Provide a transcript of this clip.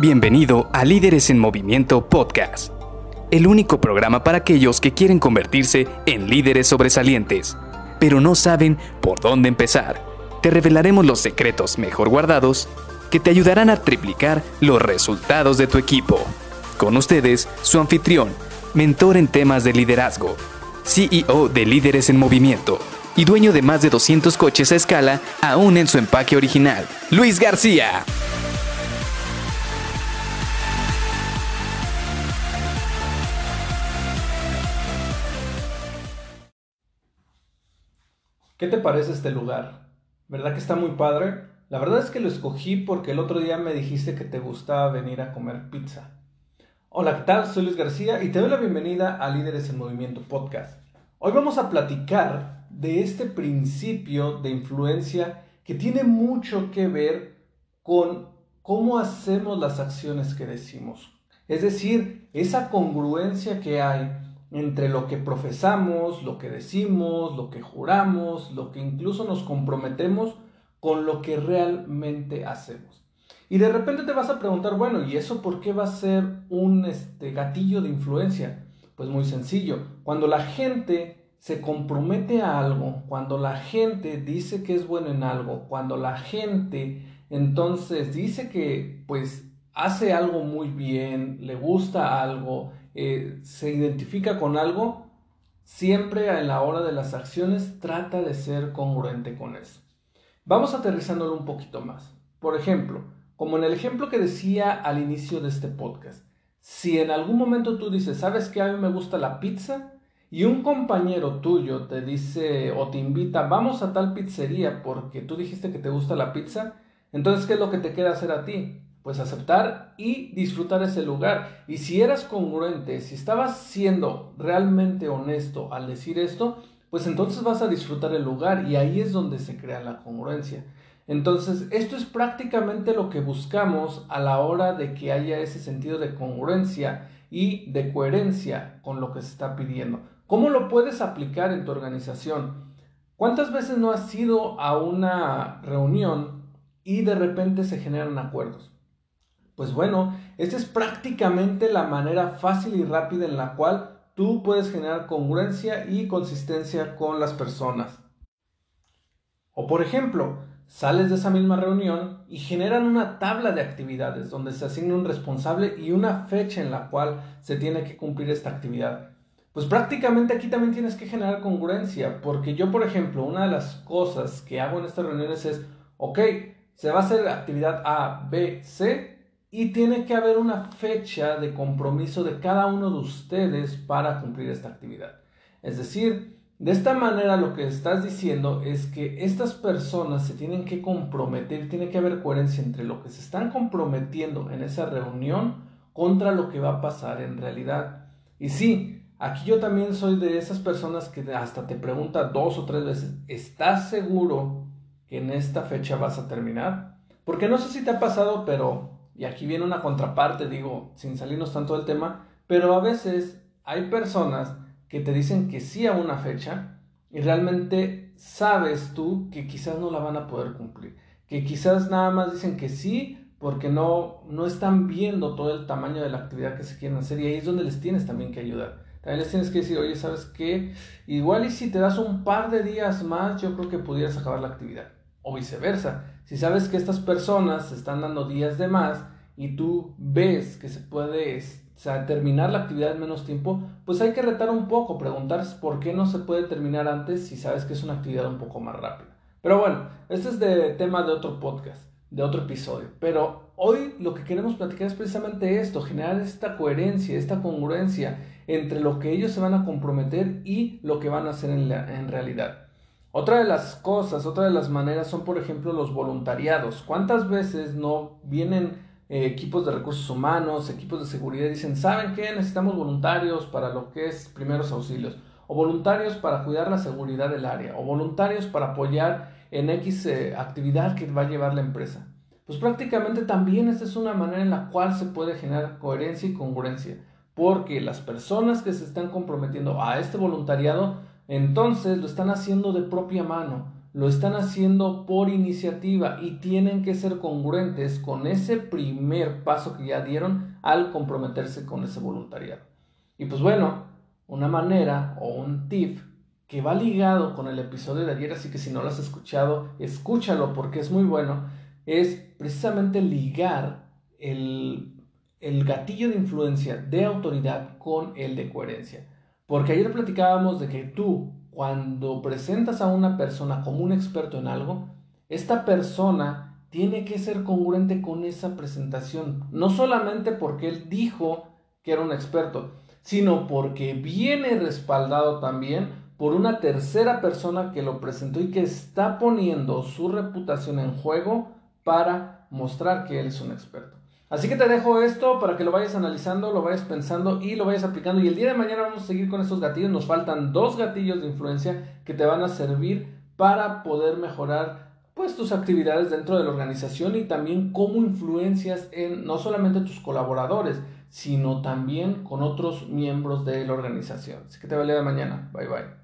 Bienvenido a Líderes en Movimiento Podcast, el único programa para aquellos que quieren convertirse en líderes sobresalientes, pero no saben por dónde empezar. Te revelaremos los secretos mejor guardados que te ayudarán a triplicar los resultados de tu equipo. Con ustedes, su anfitrión, mentor en temas de liderazgo, CEO de Líderes en Movimiento y dueño de más de 200 coches a escala aún en su empaque original, Luis García. ¿Qué te parece este lugar? ¿Verdad que está muy padre? La verdad es que lo escogí porque el otro día me dijiste que te gustaba venir a comer pizza. Hola, ¿qué tal? Soy Luis García y te doy la bienvenida a Líderes en Movimiento Podcast. Hoy vamos a platicar de este principio de influencia que tiene mucho que ver con cómo hacemos las acciones que decimos. Es decir, esa congruencia que hay entre lo que profesamos, lo que decimos, lo que juramos, lo que incluso nos comprometemos con lo que realmente hacemos. Y de repente te vas a preguntar, bueno, ¿y eso por qué va a ser un este, gatillo de influencia? Pues muy sencillo, cuando la gente se compromete a algo, cuando la gente dice que es bueno en algo, cuando la gente entonces dice que pues hace algo muy bien, le gusta algo, eh, se identifica con algo, siempre a la hora de las acciones trata de ser congruente con eso. Vamos aterrizándolo un poquito más. Por ejemplo, como en el ejemplo que decía al inicio de este podcast, si en algún momento tú dices, ¿sabes que a mí me gusta la pizza? Y un compañero tuyo te dice o te invita, vamos a tal pizzería porque tú dijiste que te gusta la pizza, entonces, ¿qué es lo que te queda hacer a ti? Pues aceptar y disfrutar ese lugar. Y si eras congruente, si estabas siendo realmente honesto al decir esto, pues entonces vas a disfrutar el lugar y ahí es donde se crea la congruencia. Entonces, esto es prácticamente lo que buscamos a la hora de que haya ese sentido de congruencia y de coherencia con lo que se está pidiendo. ¿Cómo lo puedes aplicar en tu organización? ¿Cuántas veces no has ido a una reunión y de repente se generan acuerdos? Pues bueno, esta es prácticamente la manera fácil y rápida en la cual tú puedes generar congruencia y consistencia con las personas. O por ejemplo, sales de esa misma reunión y generan una tabla de actividades donde se asigna un responsable y una fecha en la cual se tiene que cumplir esta actividad. Pues prácticamente aquí también tienes que generar congruencia, porque yo, por ejemplo, una de las cosas que hago en estas reuniones es, ok, se va a hacer actividad A, B, C, y tiene que haber una fecha de compromiso de cada uno de ustedes para cumplir esta actividad. Es decir, de esta manera lo que estás diciendo es que estas personas se tienen que comprometer, tiene que haber coherencia entre lo que se están comprometiendo en esa reunión contra lo que va a pasar en realidad. Y sí, aquí yo también soy de esas personas que hasta te pregunta dos o tres veces, ¿estás seguro que en esta fecha vas a terminar? Porque no sé si te ha pasado, pero y aquí viene una contraparte, digo, sin salirnos tanto del tema, pero a veces hay personas que te dicen que sí a una fecha y realmente sabes tú que quizás no la van a poder cumplir, que quizás nada más dicen que sí porque no, no están viendo todo el tamaño de la actividad que se quieren hacer y ahí es donde les tienes también que ayudar. También les tienes que decir, oye, ¿sabes qué? Igual y si te das un par de días más, yo creo que pudieras acabar la actividad. O viceversa. Si sabes que estas personas están dando días de más y tú ves que se puede terminar la actividad en menos tiempo, pues hay que retar un poco, preguntar por qué no se puede terminar antes si sabes que es una actividad un poco más rápida. Pero bueno, este es de tema de otro podcast, de otro episodio. Pero hoy lo que queremos platicar es precisamente esto, generar esta coherencia, esta congruencia entre lo que ellos se van a comprometer y lo que van a hacer en realidad. Otra de las cosas, otra de las maneras son, por ejemplo, los voluntariados. ¿Cuántas veces no vienen eh, equipos de recursos humanos, equipos de seguridad dicen, ¿saben qué? Necesitamos voluntarios para lo que es primeros auxilios, o voluntarios para cuidar la seguridad del área, o voluntarios para apoyar en X eh, actividad que va a llevar la empresa. Pues prácticamente también esta es una manera en la cual se puede generar coherencia y congruencia, porque las personas que se están comprometiendo a este voluntariado, entonces lo están haciendo de propia mano, lo están haciendo por iniciativa y tienen que ser congruentes con ese primer paso que ya dieron al comprometerse con ese voluntariado. Y pues bueno, una manera o un tip que va ligado con el episodio de ayer, así que si no lo has escuchado, escúchalo porque es muy bueno, es precisamente ligar el, el gatillo de influencia de autoridad con el de coherencia. Porque ayer platicábamos de que tú, cuando presentas a una persona como un experto en algo, esta persona tiene que ser congruente con esa presentación. No solamente porque él dijo que era un experto, sino porque viene respaldado también por una tercera persona que lo presentó y que está poniendo su reputación en juego para mostrar que él es un experto. Así que te dejo esto para que lo vayas analizando, lo vayas pensando y lo vayas aplicando. Y el día de mañana vamos a seguir con estos gatillos. Nos faltan dos gatillos de influencia que te van a servir para poder mejorar pues tus actividades dentro de la organización y también cómo influencias en no solamente tus colaboradores, sino también con otros miembros de la organización. Así que te veo el día de mañana. Bye bye.